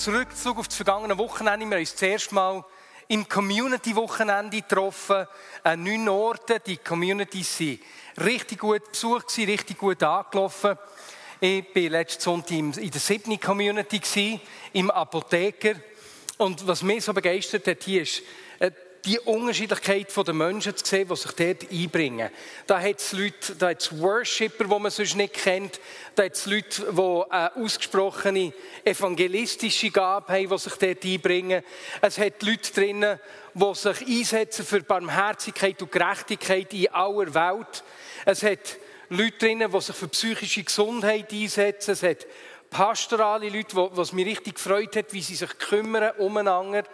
Zurückzug auf das vergangene Wochenende. Wir haben uns zuerst mal im Community-Wochenende getroffen, an neun Orten. Die Communities waren richtig gut besucht, richtig gut angelaufen. Ich war letzten Sonntag in der siebten Community, im Apotheker. Und was mich so begeistert hat, hier ist, die Unterschiedlichkeit der Menschen zu sehen, die sich dort einbringen. Da hat es Leute, da hat es Worshipper, die man sonst nicht kennt. Da hat es Leute, die eine ausgesprochene evangelistische Gabe haben, die sich dort einbringen. Es hat Leute drinnen, die sich einsetzen für Barmherzigkeit und Gerechtigkeit in aller Welt. Es hat Leute drinnen, die sich für psychische Gesundheit einsetzen. Es hat pastorale Leute, was mich richtig gefreut hat, wie sie sich kümmern umeinander.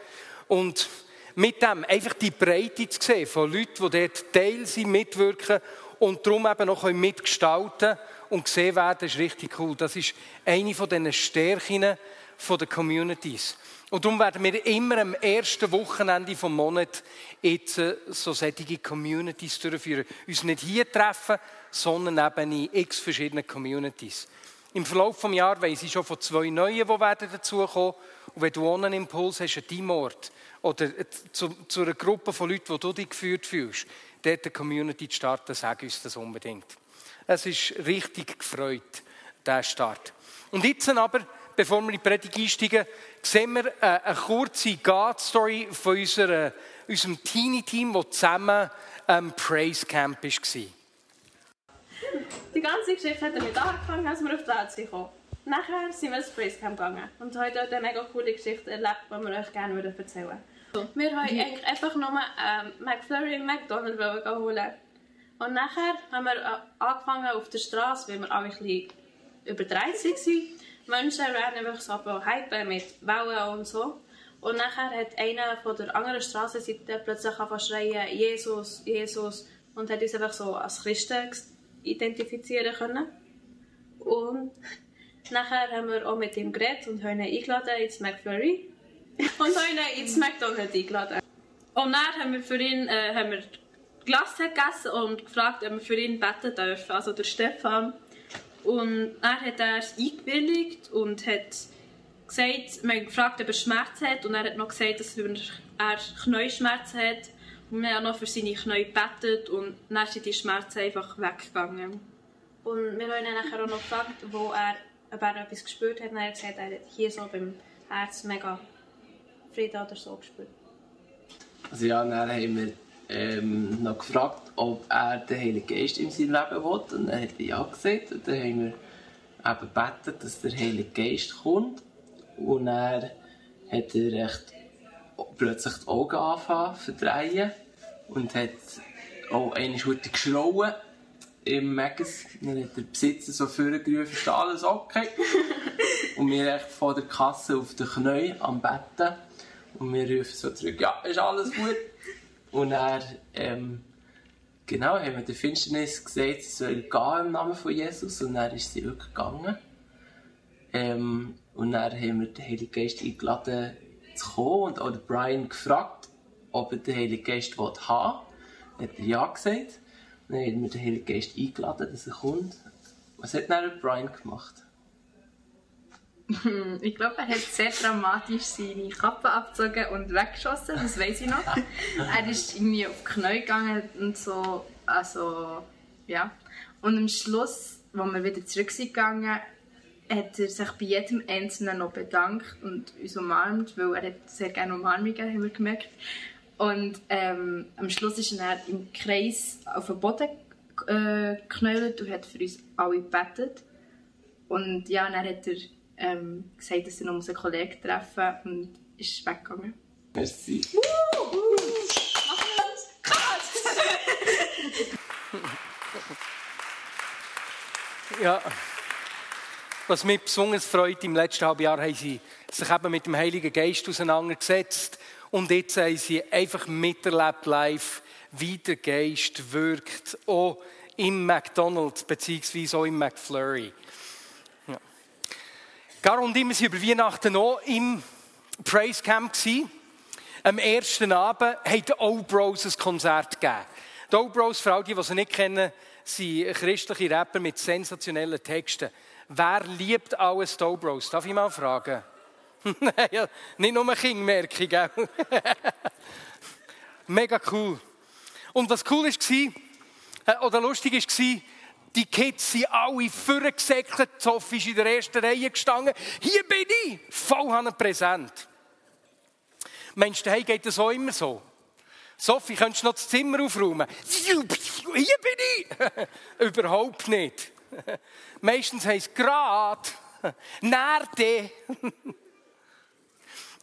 Und mit dem einfach die Breite zu sehen von Leuten, die dort Teil sind, mitwirken und darum eben noch mitgestalten und gesehen werden, ist richtig cool. Das ist eine von diesen Stärken der Communities. Und darum werden wir immer am ersten Wochenende vom Monat jetzt äh, so solche Communities durchführen. Uns nicht hier treffen, sondern eben in x verschiedenen Communities. Im Verlauf des Jahres weiss ich schon von zwei neuen, die werden dazukommen. Und wenn du einen Impuls hast an deinem Ort oder zu, zu einer Gruppe von Leuten, wo du dich geführt fühlst, dort eine Community zu starten, sag uns das unbedingt. Es ist richtig gefreut, dieser Start. Und jetzt aber, bevor wir in die Predigt einsteigen, sehen wir äh, eine kurze God-Story von unserer, unserem Teenie-Team, das zusammen am Praise Camp war. Die ganze Geschichte hat damit angefangen, als wir auf die Welt kamen. Nachher sind wir ins Praise Camp gegangen und haben dort eine mega coole Geschichte erlebt, die wir euch gerne erzählen würden. Wir haben eigentlich einfach nur ähm, McFlurry und McDonald's holen. Und nachher haben wir äh, angefangen auf der Straße, weil wir alle ein bisschen über 30 sind. Menschen werden einfach so hypen mit Wellen und so. Und nachher hat einer von der anderen Straßenseite plötzlich angefangen zu schreien, Jesus, Jesus. Und hat uns einfach so als Christen identifizieren können. Und nachher haben wir auch mit ihm geredet und haben ihn eingeladen ins McFlurry. und haben ihn ins McDonald's eingeladen. Und dann haben wir für ihn äh, haben wir Glas gegessen und gefragt, ob wir für ihn beten dürfen, also der Stefan. Und er hat er eingewilligt und hat gesagt, wir haben gefragt, ob er Schmerzen hat und er hat noch gesagt, dass er Knieschmerzen hat und wir haben noch für seine Knie gebetet und dann sind die Schmerzen einfach weggegangen. Und wir haben ihn nachher auch noch gefragt, wo er, ob er etwas gespürt hat. Und er hat gesagt, er hat hier so beim Herz mega Frieden oder so gespürt. Also ja, dann haben wir ähm, noch gefragt, ob er den Heiligen Geist in seinem Leben will. Und er hat ja gesagt. Und dann haben wir eben gebeten, dass der Heilige Geist kommt. Und er hat er recht plötzlich die Augen anfangen zu verdrehen und hat auch eine Schurte geschrauen im Magazin. Hat der Besitzer so vorgerufen, ist alles okay? und wir echt vor der Kasse auf den Knien am Betten und wir rufen so zurück, ja, ist alles gut? und er ähm, genau, haben wir der Finsternis gesagt, sie soll gehen im Namen von Jesus und dann ist sie wirklich gegangen. Ähm, und dann haben wir den Heiligen Geist eingeladen, zu kommen und auch Brian gefragt, ob er den Heiligen Geist haben will. Hat er ja gesagt. Dann haben wir den Heiligen Geist eingeladen, dass er kommt. Was hat dann Brian gemacht? Ich glaube, er hat sehr dramatisch seine Kappe abgezogen und weggeschossen, das weiß ich noch. er ist irgendwie auf die Knie gegangen und so, also, ja. Und am Schluss, als wir wieder zurück sind gegangen, hat er sich bei jedem Einzelnen noch bedankt und uns umarmt, weil er hat sehr gerne Umarmungen, haben wir gemerkt. Und ähm, am Schluss ist er im Kreis auf den Boden äh, geknüllt und hat für uns alle gebetet. Und ja, dann hat er ähm, gesagt, dass er noch einen Kollegen treffen und ist weggegangen. Merci. Uh, uh. Machen wir das? ja. Was mich besonders freut, im letzten halben Jahr haben sie sich eben mit dem Heiligen Geist auseinandergesetzt und jetzt haben sie einfach miterlebt live, wie der Geist wirkt, auch im McDonald's beziehungsweise auch im McFlurry. Gar und immer sind über Weihnachten auch im Praise Camp gewesen. Am ersten Abend hat die O-Bros ein Konzert gegeben. Die O-Bros, für all die, die sie nicht kennen, sind christliche Rapper mit sensationellen Texten. Wer liebt alles die bros Darf ich mal fragen? ja, nicht nur King, merke gell? Mega cool. Und was cool war, äh, oder lustig war, die Kids sind alle vorgesäckelt. Sophie ist in der ersten Reihe gestanden. Hier bin ich! Voll an Präsent. Meinst du, hey, geht das auch immer so? Sophie, könntest du noch das Zimmer aufräumen? Hier bin ich! Überhaupt nicht. Meistens heisst es gerade, Nerde.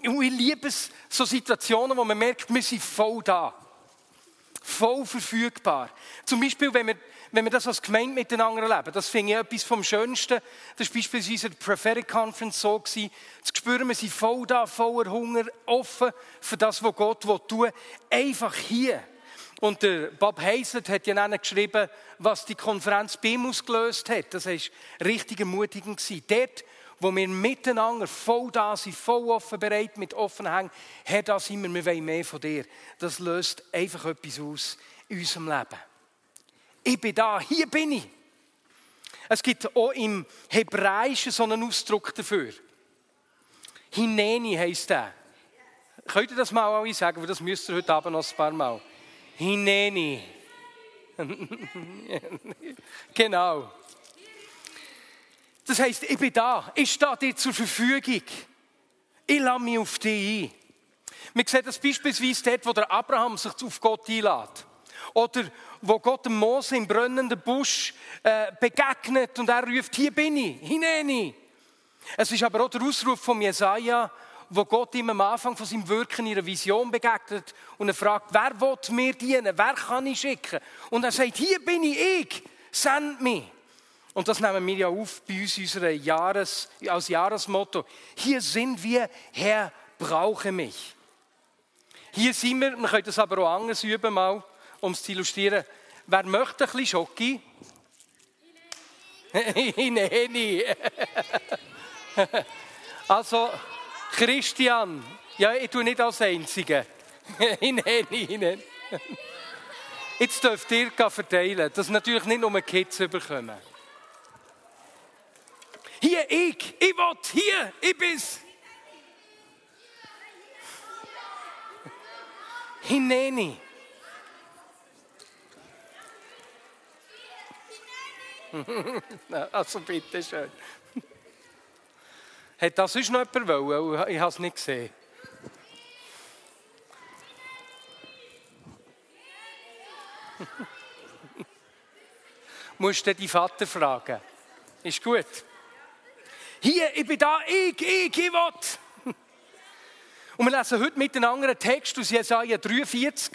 Und ich liebe es, so Situationen, wo man merkt, wir sind voll da. Voll verfügbar. Zum Beispiel, wenn wir, wenn wir das als Gemeinde miteinander erleben. Das finde ich etwas vom Schönsten. Das war beispielsweise der Prophetic Conference so. Gewesen. Zu spüren, wir sind voll da, voller Hunger, offen für das, was Gott tun will. Einfach hier. Und der Bob Hazlett hat ja dann geschrieben, was die Konferenz BIM ausgelöst hat. Das war richtig ermutigend. Dort, wo wir miteinander voll da sind, voll offen bereit, mit offenen Hängen, Herr, da sind wir, wir wollen mehr von dir. Das löst einfach etwas aus in unserem Leben. Ich bin da, hier bin ich. Es gibt auch im Hebräischen so einen Ausdruck dafür. Hineni heisst der. Könnt ihr das mal alle sagen? Weil das müsst ihr heute Abend noch ein paar Mal. Hineni. genau. Das heißt, ich bin da, ich stehe dir zur Verfügung. Ich lasse mich auf dich ein. Wir sehen das beispielsweise dort, wo der Abraham sich auf Gott einlädt. Oder wo Gott dem Mose im brennenden Busch äh, begegnet und er ruft, hier bin ich, hineni. Es ist aber auch der Ausruf von Jesaja, wo Gott ihm am Anfang von seinem Wirken in einer Vision begegnet und er fragt, wer will mir dienen, wer kann ich schicken? Und er sagt, hier bin ich, ich, send mich. Und das nehmen wir ja auf bei uns unserer Jahres, als Jahresmotto. Hier sind wir, Herr, brauche mich. Hier sind wir, man könnte das aber auch anders üben, mal, um es zu illustrieren. Wer möchte ein bisschen Schoki? Nein, Also, Christian, ja, ich tue nicht als Einzige. nein, nein. Jetzt dürft ihr verteilen, dass natürlich nicht nur Kids überkommen. Hier, ich, ich will, hier, ich bin's. Hineni. also bitte schön. Hat das sonst noch jemand wollen? Ich habe es nicht gesehen. Musst du die Vater fragen. Ist gut. Hier, ich bin da, ich, ich, ich will. Und wir lesen heute miteinander einen Text aus Jesaja 43.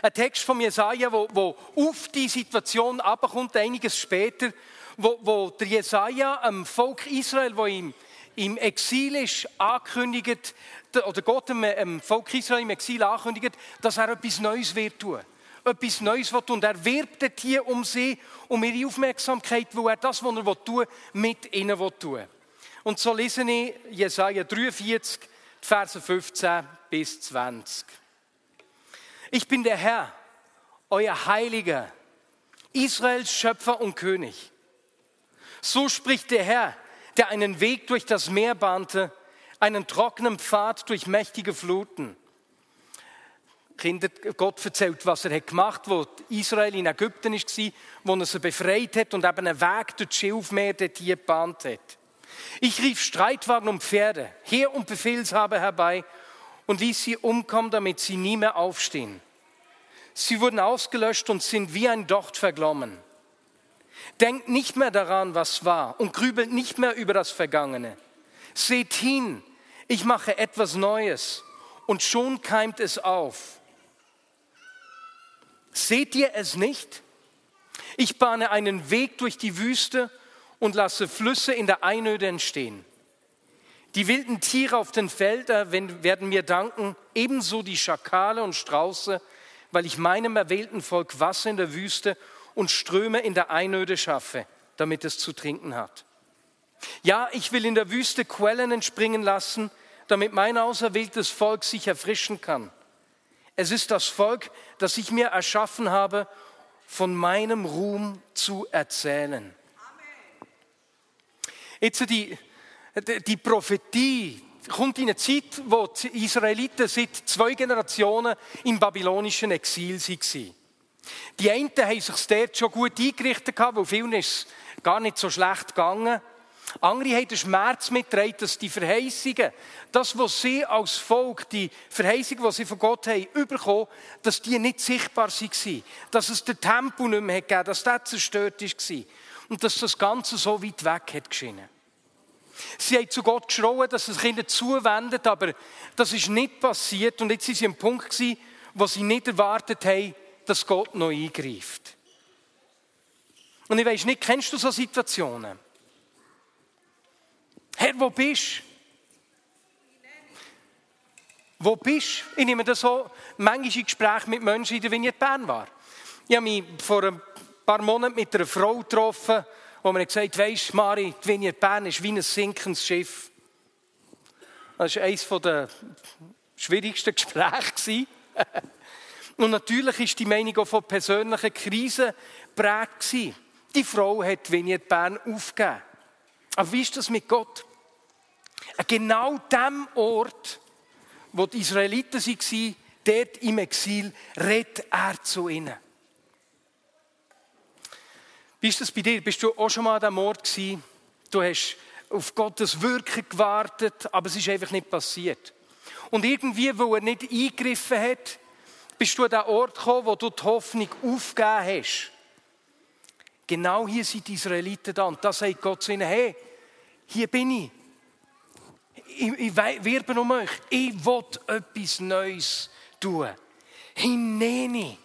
Ein Text von Jesaja, wo, wo auf die Situation abkommt, einiges später wo, wo der Jesaja am Volk Israel, wo im, im Exil ist, ankündigt, oder Gott dem, Volk Israel im Exil ankündigt, dass er etwas Neues wird tun. Etwas Neues tun. Und er wirbt hier um sie, um ihre Aufmerksamkeit, wo er das, was er tun will, mit ihnen will tun. Und so lese ich Jesaja 43, Verse 15 bis 20. Ich bin der Herr, euer Heiliger, Israels Schöpfer und König. So spricht der Herr, der einen Weg durch das Meer bahnte, einen trockenen Pfad durch mächtige Fluten. Kinder, Gott erzählt, was er gemacht hat, wo Israel in Ägypten war, wo er sie befreit hat und eben einen Weg durch das Schilfmeer dort hier gebahnt hat. Ich rief Streitwagen und Pferde, Heer und Befehlshaber herbei und ließ sie umkommen, damit sie nie mehr aufstehen. Sie wurden ausgelöscht und sind wie ein Docht verglommen. Denkt nicht mehr daran, was war und grübelt nicht mehr über das Vergangene. Seht hin, ich mache etwas Neues und schon keimt es auf. Seht ihr es nicht? Ich bahne einen Weg durch die Wüste und lasse Flüsse in der Einöde entstehen. Die wilden Tiere auf den Feldern werden mir danken, ebenso die Schakale und Strauße, weil ich meinem erwählten Volk Wasser in der Wüste und Ströme in der Einöde schaffe, damit es zu trinken hat. Ja, ich will in der Wüste Quellen entspringen lassen, damit mein auserwähltes Volk sich erfrischen kann. Es ist das Volk, das ich mir erschaffen habe, von meinem Ruhm zu erzählen. Jetzt die, die Prophetie kommt in eine Zeit, wo die Israeliten seit zwei Generationen im babylonischen Exil waren. Die einen haben sich dort schon gut eingerichtet, weil vielen ist es gar nicht so schlecht gegangen. Andere haben den Schmerz mitgetragen, dass die Verheißungen, das, was sie als Volk, die Verheißungen, die sie von Gott haben, bekommen, dass die nicht sichtbar waren. Dass es den Tempel nicht mehr gegeben dass der zerstört war. Und dass das Ganze so weit weg hat geschienen. Sie haben zu Gott geschrien, dass es ihnen zuwendet, aber das ist nicht passiert. Und jetzt sind sie am Punkt gewesen, wo sie nicht erwartet haben, dass Gott noch eingreift. Und ich weiß nicht, kennst du so Situationen? Herr, wo bist du? Wo bist du? Ich nehme das so manchmal in Gesprächen mit Menschen, die in Bern war. Ich habe mich vor ein paar Monaten mit einer Frau getroffen, wo mir gesagt hat, weisst Mari, die Vignette Bern ist wie ein sinkendes Schiff. Das war eines der schwierigsten Gespräche. Und natürlich ist die Meinung auch von persönlichen Krisen geprägt. Die Frau hat Vignette Bern aufgegeben. Aber wie ist das mit Gott? An genau dem Ort, wo die Israeliten waren, dort im Exil, redet er zu ihnen. Wie ist das bei dir? Bist du auch schon mal an diesem Ort gewesen? Du hast auf Gottes Wirken gewartet, aber es ist einfach nicht passiert. Und irgendwie, wo er nicht eingegriffen hat, bist du an den Ort gekommen, wo du die Hoffnung aufgegeben hast. Genau hier sind die Israeliten da. Und da sagt Gott zu ihnen, hey, hier bin ich. Ich, ich werbe um euch. Ich will etwas Neues tun. Hineni.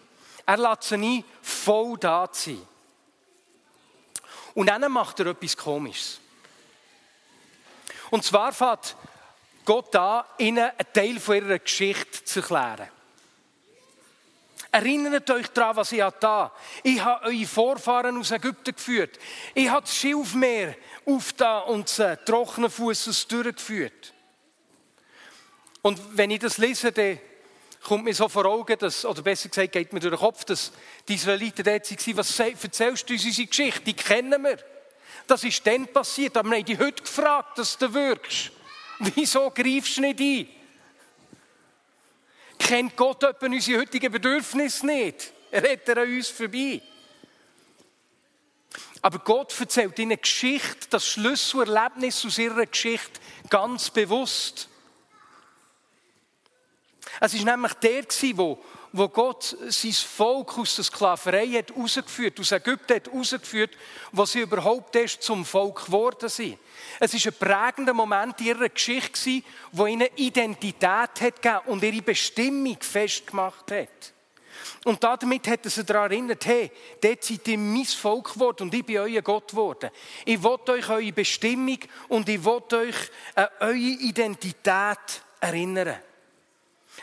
Er lässt sie nie voll da sein. Und dann macht er etwas Komisches. Und zwar fährt Gott da, ihnen einen Teil von ihrer Geschichte zu erklären. Erinnert euch daran, was ich da. Ich habe eure Vorfahren aus Ägypten geführt. Ich habe das Schilfmeer aufgetan und das trockenen Fußes durchgeführt. Und wenn ich das lese, dann kommt mir so vor Augen, dass, oder besser gesagt, geht mir durch den Kopf, dass die Israeliten dort waren, was erzählst du uns unsere Geschichte? Die kennen wir. Das ist dann passiert, aber wir haben dich heute gefragt, dass du wirkst. Wieso greifst du nicht ein? Kennt Gott etwa unsere heutigen Bedürfnisse nicht? Er redet an uns vorbei. Aber Gott erzählt ihnen Geschichte, das Schlüsselerlebnis aus ihrer Geschichte ganz bewusst. Es war nämlich der, wo, wo Gott sein Volk aus der Sklaverei hat rausgeführt, aus Ägypten hat rausgeführt, wo sie überhaupt erst zum Volk geworden sind. Es war ein prägender Moment in ihrer Geschichte, wo ihnen Identität hat gegeben und ihre Bestimmung festgemacht hat. Und damit hat er sie daran erinnert, hey, dort seid ihr mein Volk geworden und ich bin euer Gott geworden. Ich will euch eure Bestimmung und ich will euch an eure Identität erinnern.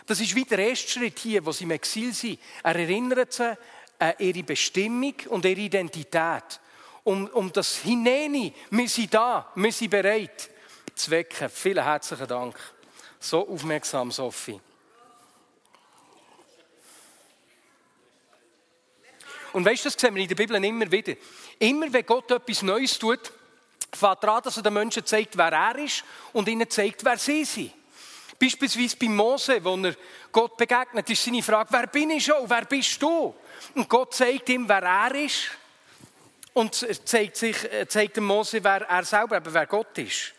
Das ist wie der erste Schritt hier, wo sie im Exil sind. Er erinnert sie an ihre Bestimmung und ihre Identität. Um, um das Hineni, wir sind da, wir sind bereit zu wecken. Vielen herzlichen Dank. So aufmerksam, Sophie. Und weißt du, das sehen wir in der Bibel immer wieder. Immer wenn Gott etwas Neues tut, fängt er an, dass er den Menschen zeigt, wer er ist und ihnen zeigt, wer sie sind. Beispielsweise bei Mose, wo er Gott begegnet, ist seine Frage, wer bin ich schon, wer bist du? Und Gott zeigt ihm, wer er ist und zeigt, sich, zeigt dem Mose, wer er selber, eben wer Gott ist.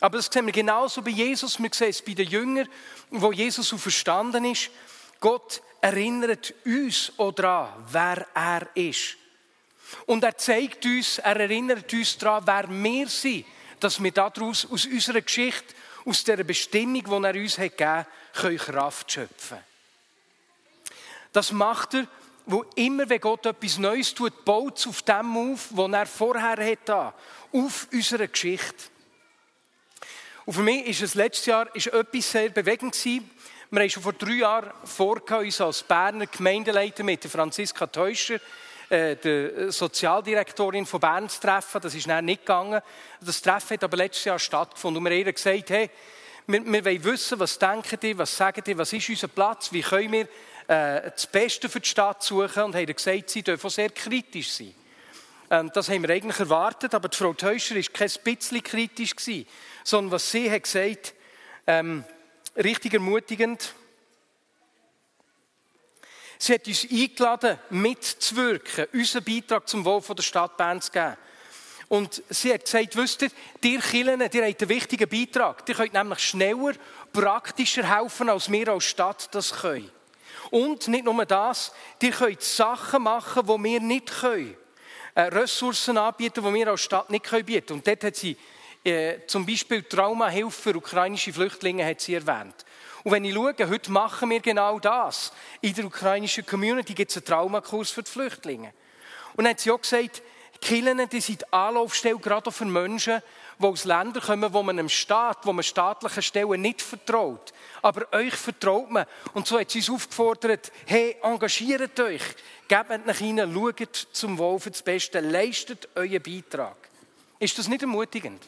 Aber das sehen wir genauso bei Jesus, wir sehen es bei den Jüngern, wo Jesus verstanden ist. Gott erinnert uns auch daran, wer er ist. Und er zeigt uns, er erinnert uns daran, wer wir sind, dass wir daraus, aus unserer Geschichte, aus der Bestimmung, die er uns gegeben hat, Kraft schöpfen Das macht er, wo immer, wenn Gott etwas Neues tut, baut es auf dem auf, was er vorher hatte, auf unserer Geschichte. Und für mich ist es letztes Jahr ist etwas sehr bewegend gewesen. Wir haben schon vor drei Jahren vor, uns als Berner Gemeindeleiter mit Franziska Teuscher, äh, der Sozialdirektorin von Bern zu treffen. Das ist dann nicht gegangen. Das Treffen hat aber letztes Jahr stattgefunden. Und wir haben ihr gesagt, hey, wir, wir wollen wissen, was denken die, was sagen die, was ist unser Platz, wie können wir äh, das Beste für die Stadt suchen. Und haben gesagt, sie dürfen sehr kritisch sein. Ähm, das haben wir eigentlich erwartet, aber die Frau Teuscher war kein bisschen kritisch, gewesen, sondern was sie hat gesagt, ähm, richtig ermutigend. Sie hat uns eingeladen, mitzuwirken, unseren Beitrag zum Wohl der Stadt Bern zu geben. Und sie hat gesagt, wisst ihr, ihr Kirchen, ihr habt einen wichtigen Beitrag. Ihr könnt nämlich schneller, praktischer helfen, als wir als Stadt das können. Und nicht nur das, ihr könnt Sachen machen, die wir nicht können. Äh, Ressourcen anbieten, die wir als Stadt nicht können bieten Und dort hat sie äh, zum Beispiel Traumahilfe für ukrainische Flüchtlinge hat sie erwähnt. Und wenn ich schaue, heute machen wir genau das. In der ukrainischen Community gibt es einen Traumakurs für die Flüchtlinge. Und dann hat sie auch gesagt, Killen, die sind Anlaufstelle gerade auch für Menschen, die aus Ländern kommen, wo man einem Staat, wo man staatlichen Stellen nicht vertraut. Aber euch vertraut man. Und so hat sie uns aufgefordert, hey, engagiert euch, gebt nach ihnen, schaut zum Wohl für das Beste, leistet euren Beitrag. Ist das nicht ermutigend?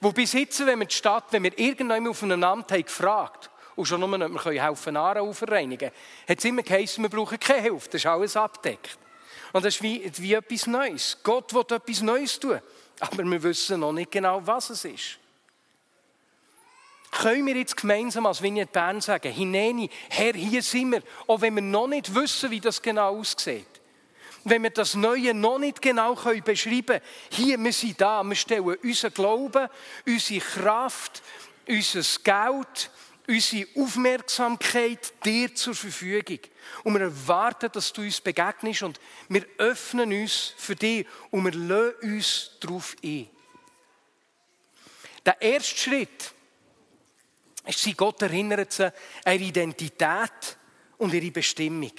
Wo bis jetzt, wenn wir die Stadt, wenn wir irgendwann auf einem Amt haben gefragt, und schon nur, ob wir helfen Aare aufreinigen, hat es immer geheißen, wir brauchen keine Hilfe, das ist alles abdeckt. Und das ist wie, wie etwas Neues. Gott will etwas Neues tun, aber wir wissen noch nicht genau, was es ist. Können wir jetzt gemeinsam als Vignette Bern sagen, Hineni, Herr, hier sind wir, auch wenn wir noch nicht wissen, wie das genau aussieht wenn wir das Neue noch nicht genau beschreiben können, hier, wir sind da, wir stellen unseren Glauben, unsere Kraft, unser Geld, unsere Aufmerksamkeit dir zur Verfügung. Und wir erwarten, dass du uns begegnest und wir öffnen uns für dich und wir lassen uns darauf ein. Der erste Schritt ist, Gott erinnert sie an ihre Identität und ihre Bestimmung.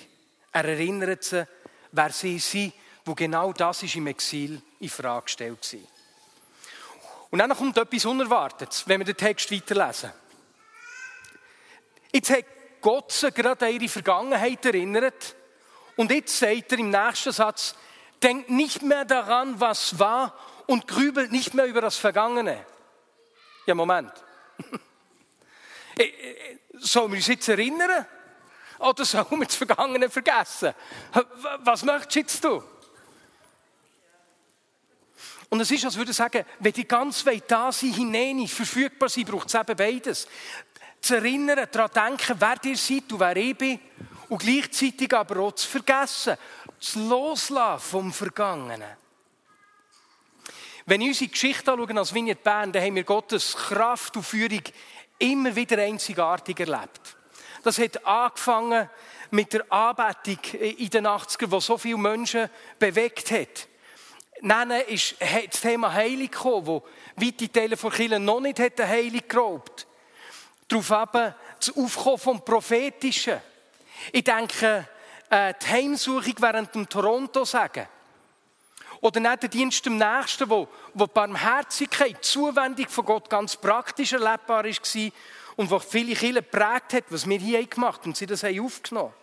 Er erinnert sie wer sie sind, wo genau das ist im Exil in Frage gestellt war. Und dann kommt etwas Unerwartetes, wenn wir den Text weiterlesen. Jetzt hat Gott sie gerade an ihre Vergangenheit erinnert und jetzt sagt er im nächsten Satz, denkt nicht mehr daran, was war und grübelt nicht mehr über das Vergangene. Ja, Moment. Äh, äh, sollen wir uns jetzt erinnern? Oder sollen wir das Vergangene vergessen? Was möchtest du? Und es ist, als würde ich sagen, wenn die ganz weit da sind, hinein, verfügbar sind, braucht es eben beides. Zu erinnern, daran denken, wer ihr seid und wer ich bin. Und gleichzeitig aber auch zu vergessen. Zu loslassen vom Vergangenen. Wenn ich unsere Geschichte anschaue als Vignette Bern, dann haben wir Gottes Kraft und Führung immer wieder einzigartig erlebt. Das hat angefangen mit der Anbetung in den 80ern, wo so viele Menschen bewegt hat. Dann ist das Thema Heilig gekommen, wo weite Teile von Kirchen noch nicht hätten Heilig geglaubt. Darauf eben das Aufkommen vom Prophetischen. Ich denke, äh, die Heimsuchung während dem Toronto sagen. Oder nicht der Dienst am Nächsten, wo, wo die Barmherzigkeit, die Zuwendung von Gott ganz praktisch erlebbar war und was viele Kinder geprägt hat, was wir hier gemacht haben und sie das haben aufgenommen.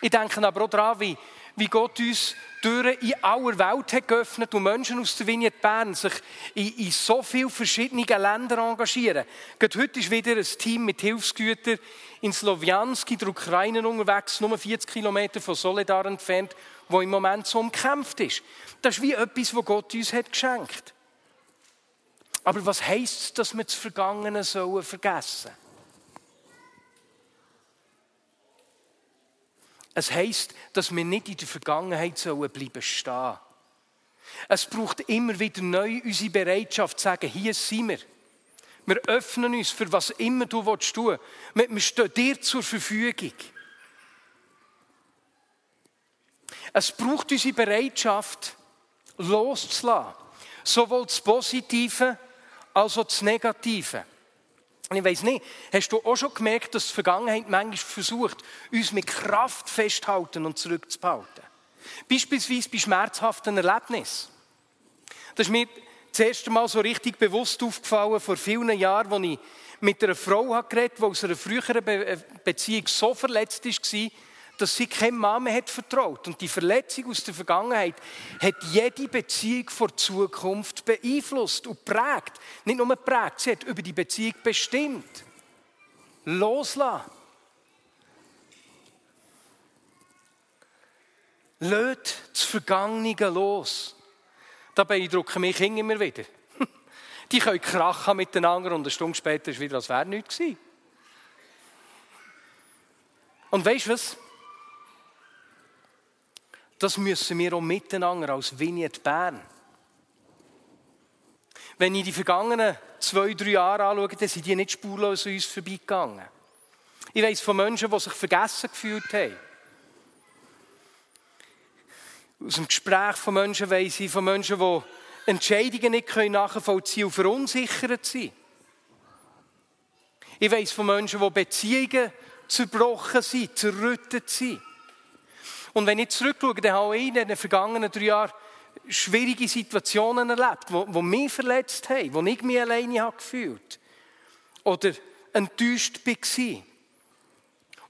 Ich denke aber auch daran, wie, wie Gott uns Türen in aller Welt hat geöffnet und Menschen aus der Vignette Bern sich in, in so vielen verschiedenen Ländern engagieren. Gerade heute ist wieder ein Team mit Hilfsgütern in Sloviansk in der Ukraine unterwegs, nur 40 Kilometer von Soledar entfernt, wo im Moment so umkämpft ist. Das ist wie etwas, was Gott uns hat geschenkt aber was heisst es, dass wir das Vergangene sollen vergessen Es heisst, dass wir nicht in der Vergangenheit sollen bleiben stehen. Es braucht immer wieder neu unsere Bereitschaft zu sagen, hier sind wir. Wir öffnen uns für was immer du willst tun. Wir stehen dir zur Verfügung. Es braucht unsere Bereitschaft, loszulassen. Sowohl das Positive also das Negative. Ich weiß nicht, hast du auch schon gemerkt, dass die Vergangenheit manchmal versucht, uns mit Kraft festzuhalten und zurückzuhalten? Beispielsweise bei schmerzhaften Erlebnissen. Das ist mir das erste Mal so richtig bewusst aufgefallen, vor vielen Jahren, als ich mit einer Frau geredet habe, die aus einer früheren Be Beziehung so verletzt war, dass sie keinem Mann mehr hat vertraut. Und die Verletzung aus der Vergangenheit hat jede Beziehung vor Zukunft beeinflusst und prägt. Nicht nur prägt, sie hat über die Beziehung bestimmt. Loslassen. Löt das Vergangene los. Da beeindrucken mich immer wieder. Die können krachen miteinander und eine Stunde später ist wieder, als wäre nichts gewesen. Und weißt du was? Das müssen wir auch miteinander als Vignette Bern. Wenn ich die vergangenen zwei, drei Jahre anschaue, dann sind die nicht spurlos an uns vorbeigegangen. Ich weiss von Menschen, die sich vergessen gefühlt haben. Aus dem Gespräch von Menschen weiss ich von Menschen, die Entscheidungen nicht nachvollziehen und verunsichert sind. Ich weiss von Menschen, die Beziehungen zerbrochen sind, zerrüttet sind. Und wenn ich zurückschaue, dann habe ich in den vergangenen drei Jahren schwierige Situationen erlebt, die, mich verletzt haben, die ich mich alleine habe gefühlt Oder enttäuscht war.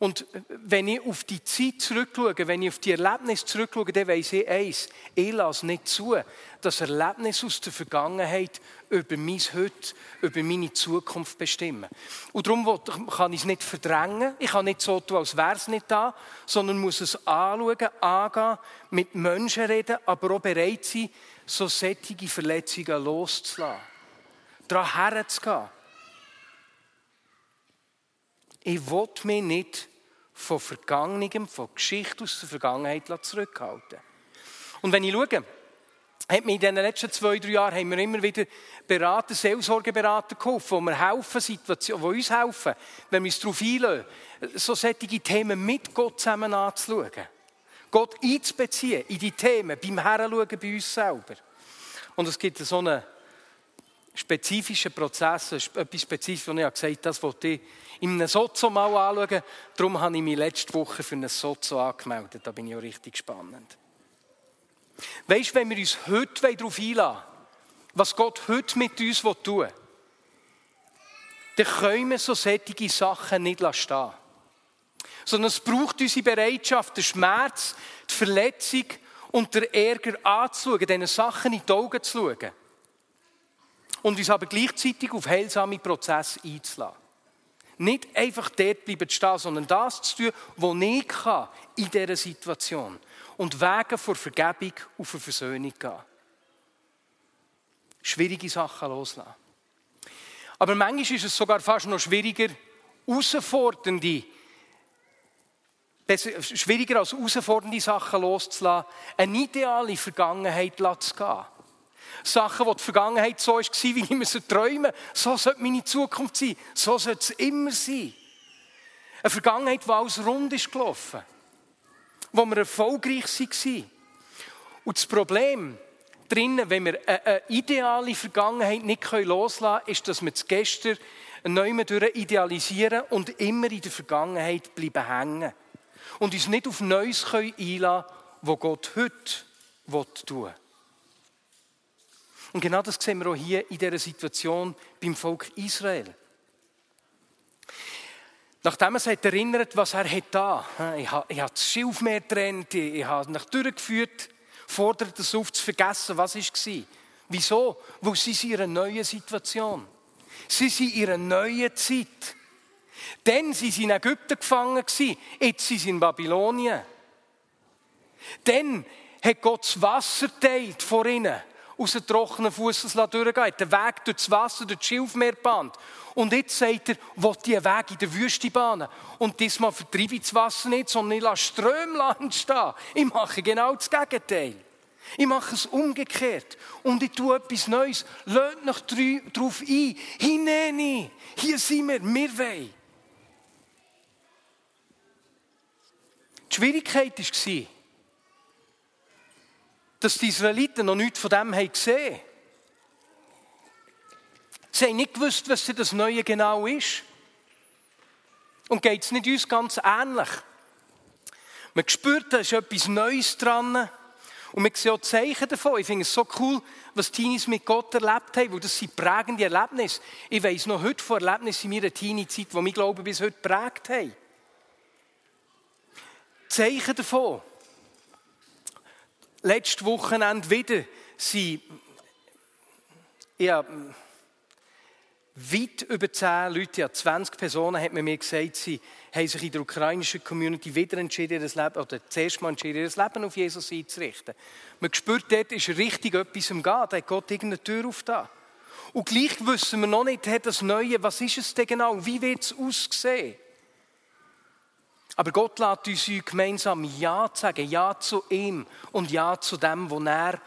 Und wenn ich auf die Zeit zurückschaue, wenn ich auf die Erlebnisse zurückschaue, dann weiss ich eins, ich lasse nicht zu, dass Erlebnisse aus der Vergangenheit über mein Heute, über meine Zukunft bestimmen. Und darum kann ich es nicht verdrängen, ich kann nicht so tun, als wäre es nicht da, sondern muss es anschauen, angehen, mit Menschen reden, aber auch bereit sein, so sättige Verletzungen loszulassen. Daran herzugehen. Ich will mich nicht von Vergangenem, von Geschichte aus der Vergangenheit zurückhalten. Und wenn ich schaue, hat mir in den letzten zwei, drei Jahren haben wir immer wieder Berater, Seelsorgeberater geholfen, die, mir helfen, Situationen, die uns helfen, wenn wir uns darauf einlösen, so solche Themen mit Gott zusammen anzuschauen. Gott einzubeziehen in die Themen, beim Heranschauen bei uns selber. Und es gibt so einen spezifischen Prozess, etwas Spezifisches, und ich habe gesagt, das wollte ich in einem Sozo mal anschauen. Darum habe ich mich letzte Woche für ein Sozo angemeldet. Da bin ich auch richtig spannend. Weißt du, wenn wir uns heute darauf einladen, was Gott heute mit uns tun will, dann können wir so solche Sachen nicht stehen Sondern es braucht unsere Bereitschaft, den Schmerz, die Verletzung und den Ärger anzuschauen, diesen Sachen in die Augen zu schauen. Und uns aber gleichzeitig auf heilsame Prozesse einzuladen. Nicht einfach dort bleiben stehen, sondern das zu tun, was ich kann in dieser Situation. Und Wege vor Vergebung und für Versöhnung gehen. Schwierige Sachen loslassen. Aber manchmal ist es sogar fast noch schwieriger, herausfordernde, schwieriger als herausfordernde Sachen loszulassen, eine ideale Vergangenheit zu gehen. Sachen, die die Vergangenheit so war, wie ich mir so träume. So sollte meine Zukunft sein. So sollte es immer sein. Eine Vergangenheit, die alles rund ist gelaufen. Wo wir erfolgreich waren. Und das Problem drinnen, wenn wir eine ideale Vergangenheit nicht loslassen können, ist, dass wir das Gestern neu idealisieren und immer in der Vergangenheit bleiben hängen. Und uns nicht auf Neues einlassen können, was Gott heute tun will. Und genau das sehen wir auch hier in dieser Situation beim Volk Israel. Nachdem er sich erinnert, was er hat da, ich habe, ich habe das Schilfmeer getrennt, ich habe nach durchgeführt, fordert es auf zu vergessen, was war. Wieso? Weil sie sind in einer neuen Situation. Sie sind in einer neuen Zeit. Dann sind sie in Ägypten gefangen jetzt sind sie in Babylonien. Dann hat Gott das Wasser teilt vor ihnen aus dem trockenen Fuß durchgehen. Der Weg durch das Wasser, durch das Schilfmeerband. Und jetzt sagt er, will die Weg in der Wüste bahnen. Und diesmal vertreibe ich das Wasser nicht, sondern ich lasse Ströme entstehen. Ich mache genau das Gegenteil. Ich mache es umgekehrt. Und ich tue etwas Neues. Lönt noch darauf ein. Hinein. Hier sind wir. Wir wollen. Die Schwierigkeit war, dass die Israeliten noch nichts von dem haben gesehen Sie haben nicht gewusst, was das Neue genau ist. Und geht es nicht uns ganz ähnlich? Man spürt, da ist etwas Neues dran. Und man sieht auch Zeichen davon. Ich finde es so cool, was Teenies mit Gott erlebt haben, weil das sind prägende Erlebnisse. Ich weiss noch heute von Erlebnissen in meiner Teenie-Zeit, die mich, glaube ich, bis heute prägt haben. Zeichen davon. Letztes Wochenende wieder sind ja, weit über zehn Leute, ja 20 Personen, hat man mir gesagt, sie haben sich in der ukrainischen Community wieder entschieden, ihr Leben, oder zuerst mal entschieden, ihr Leben auf Jesus einzurichten. Man spürt, dort ist richtig etwas im Gehen, da Gott irgendeine Tür aufgetan. Und gleich wissen wir noch nicht, hat das Neue, was ist es denn genau, wie wird es aussehen? Aber Gott lässt uns gemeinsam Ja sagen, Ja zu ihm und Ja zu dem, was er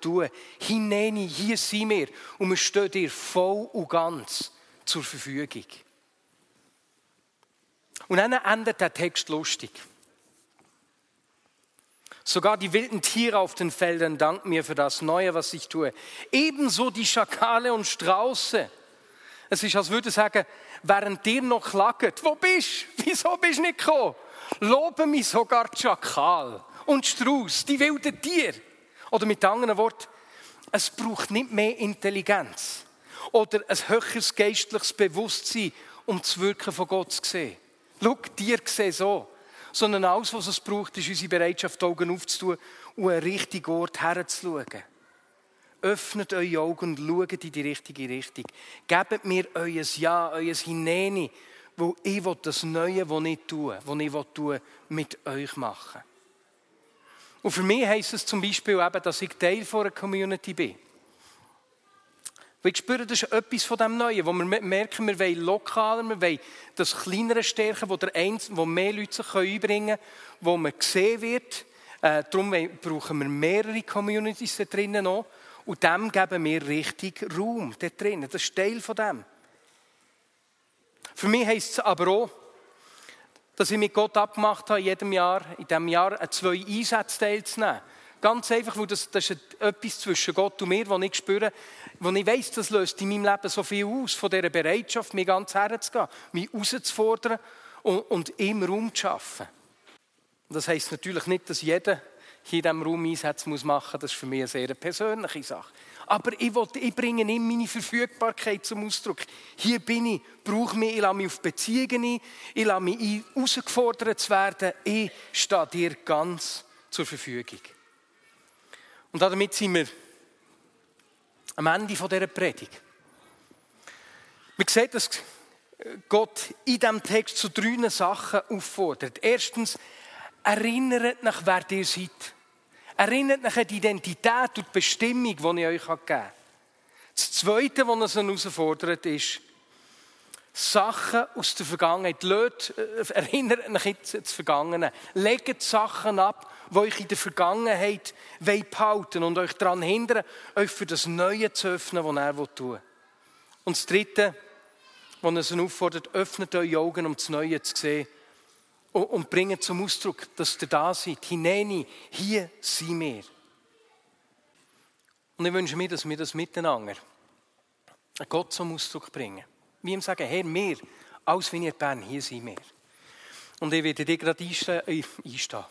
tun will. Hinein, hier sind wir und wir stehen dir voll und ganz zur Verfügung. Und dann endet der Text lustig. Sogar die wilden Tiere auf den Feldern danken mir für das Neue, was ich tue. Ebenso die Schakale und Strauße. Es ist, als würde ich sagen, während dir noch klagt, wo bist du? Wieso bist du nicht gekommen? Loben mich sogar die Schakal und Strauß, die wilden Tiere. Oder mit anderen Worten, es braucht nicht mehr Intelligenz oder ein höheres geistliches Bewusstsein, um das Wirken von Gott zu sehen. Schau, dir sehen so. Sondern alles, was es braucht, ist unsere Bereitschaft, die Augen aufzutun und einen richtigen Ort herzuschauen. Öffnet eure Augen und schaut in die richtige Richtung. Gebt mir euer Ja, euer Hinein, wo ich das Neue, das ich tue, was ich tue, mit euch machen. Und für mich heisst es zum Beispiel eben, dass ich Teil einer Community bin. Weil ich spüre, das ist etwas von dem Neuen, wo wir merken, wir wollen lokaler, wir wollen das kleinere stärken, wo, der Einz wo mehr Leute sich einbringen können, wo man gesehen wird. Äh, darum brauchen wir mehrere Communities da drinnen noch. Und dem geben wir richtig Raum da drinnen. Das ist Teil von dem. Für mich heisst es aber auch, dass ich mit Gott abgemacht habe, in jedem Jahr, in diesem Jahr zwei Einsätze teilzunehmen. Ganz einfach, weil das, das ist etwas zwischen Gott und mir, das ich spüre, wo ich weiss, das löst in meinem Leben so viel aus, von dieser Bereitschaft, mir ganz herzugehen, mich herauszufordern und, und im Raum zu schaffen. Das heisst natürlich nicht, dass jeder hier in diesem Raum Einsätze machen muss. Das ist für mich eine sehr persönliche Sache. Aber ich, will, ich bringe nicht meine Verfügbarkeit zum Ausdruck. Hier bin ich, brauche mich, ich lasse mich auf Beziehungen ein, ich lasse mich ein, herausgefordert zu werden. Ich stehe dir ganz zur Verfügung. Und damit sind wir am Ende dieser Predigt. Wir sehen, dass Gott in diesem Text zu drei Sachen auffordert. Erstens, erinnert nach, wer ihr seid. Erinnert euch an die Identität und die Bestimmung, die ich euch gegeben habe. Das Zweite, was uns herausfordert, ist, Sachen aus der Vergangenheit. Löt, äh, erinnert euch jetzt das Vergangene. Legt Sachen ab, die euch in der Vergangenheit behalten und euch daran hindern, euch für das Neue zu öffnen, was er tun will. Und das Dritte, was uns auffordert, öffnet eure Augen, um das Neue zu sehen und bringen zum Ausdruck, dass ihr da seid. Hinein, hier sind wir. Und ich wünsche mir, dass wir das miteinander Gott zum Ausdruck bringen. Wie ihm sagen, Herr, wir, als wenn ihr Bern, hier sind wir. Und ich werde dich gerade einstehen, äh, einstehen.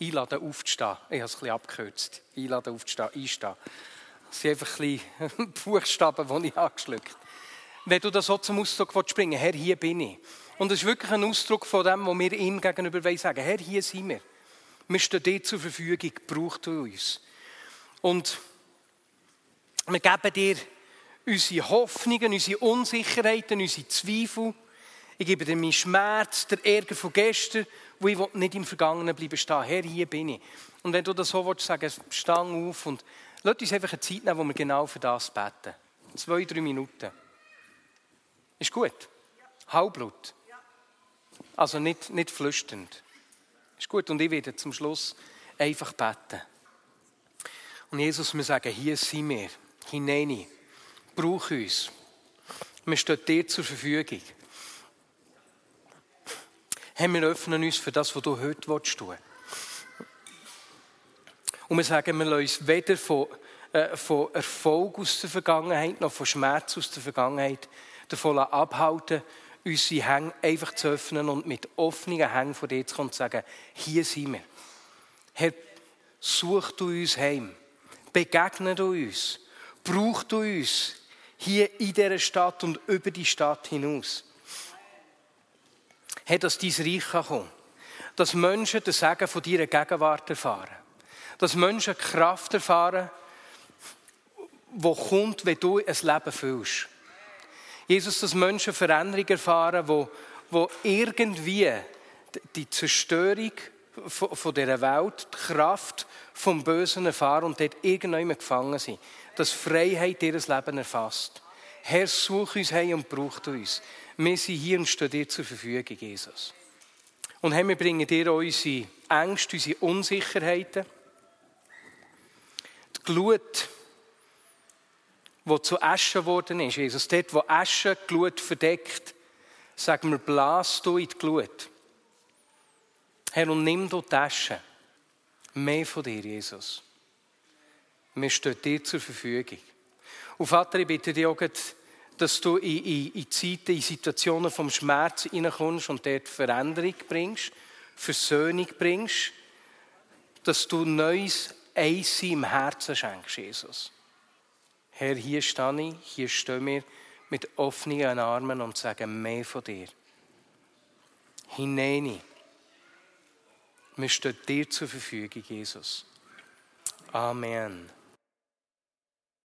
Einladen, aufzustehen. Ich habe es ein bisschen abgekürzt. Einladen, aufzustehen, einstehen. Das sind einfach ein bisschen Buchstaben, die ich angeschluckt Wenn du das so zum Ausdruck bringen willst, Herr, hier bin ich. Und es ist wirklich ein Ausdruck von dem, was wir ihm gegenüber sagen Herr, hier sind wir. Wir stehen dir zur Verfügung, braucht du uns. Und wir geben dir unsere Hoffnungen, unsere Unsicherheiten, unsere Zweifel. Ich gebe dir meinen Schmerz, der Ärger von gestern, wo ich nicht im Vergangenen bleiben stehen. Herr, hier bin ich. Und wenn du das so willst, sagen, stang auf und lass uns einfach eine Zeit nehmen, wo wir genau für das beten. Zwei, drei Minuten. Ist gut? Halbblut. Also nicht, nicht flüsternd. Ist gut. Und ich werde zum Schluss einfach beten. Und Jesus, wir sagen, hier sind wir. Hinein. Brauch uns. Wir stehen dir zur Verfügung. Herr, wir öffnen uns für das, was du heute tun willst. Und wir sagen, wir lassen uns weder von äh, von Erfolg aus der Vergangenheit, noch von Schmerz aus der Vergangenheit davon abhalten, unsere Hänge einfach zu öffnen und mit offenen Hängen vor dir zu kommen und zu sagen, hier sind wir. Herr, such du uns heim. Begegne du uns. Brauch du uns hier in dieser Stadt und über die Stadt hinaus. Herr, dass dein Reich kann kommen Dass Menschen den Segen von deiner Gegenwart erfahren. Dass Menschen Kraft erfahren, die kommt, wenn du ein Leben fühlst. Jesus, dass Menschen Veränderung erfahren, wo, wo irgendwie die Zerstörung von dieser Welt, die Kraft vom Bösen erfahren und dort irgendjemand gefangen sind. Dass Freiheit ihr Leben erfasst. Herr, such uns heim und braucht uns. Wir sind hier und stehen dir zur Verfügung, Jesus. Und Herr, wir bringen dir unsere Ängste, unsere Unsicherheiten, die Glut, wo zu Asche geworden ist. Jesus, dort, wo Asche die Glut verdeckt, sagen wir, blas du in die Glut. Herr, und nimm du die Asche. Mehr von dir, Jesus. Wir stehen dir zur Verfügung. Und Vater, ich bitte dich auch, dass du in, in, in Zeiten, in Situationen vom Schmerz hineinkommst und dort Veränderung bringst, Versöhnung bringst, dass du neues Eis im Herzen schenkst, Jesus. Herr, hier stehe ich, hier stehen wir mit offenen Armen und sagen mehr von dir. Hinein. Wir stehen dir zur Verfügung, Jesus. Amen.